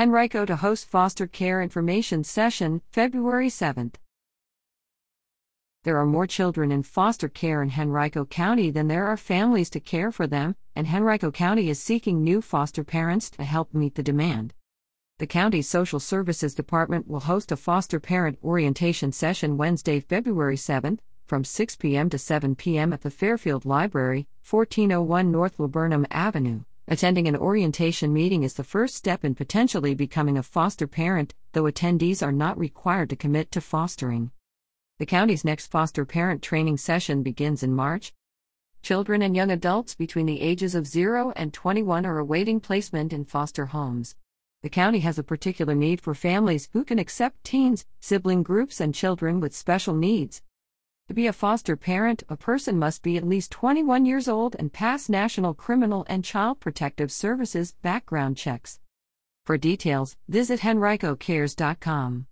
Henrico to host foster care information session, February 7th. There are more children in foster care in Henrico County than there are families to care for them, and Henrico County is seeking new foster parents to help meet the demand. The county's Social Services Department will host a foster parent orientation session Wednesday, February 7th, from 6 p.m. to 7 p.m. at the Fairfield Library, 1401 North Laburnum Avenue. Attending an orientation meeting is the first step in potentially becoming a foster parent, though attendees are not required to commit to fostering. The county's next foster parent training session begins in March. Children and young adults between the ages of 0 and 21 are awaiting placement in foster homes. The county has a particular need for families who can accept teens, sibling groups, and children with special needs. To be a foster parent, a person must be at least 21 years old and pass National Criminal and Child Protective Services background checks. For details, visit henricocares.com.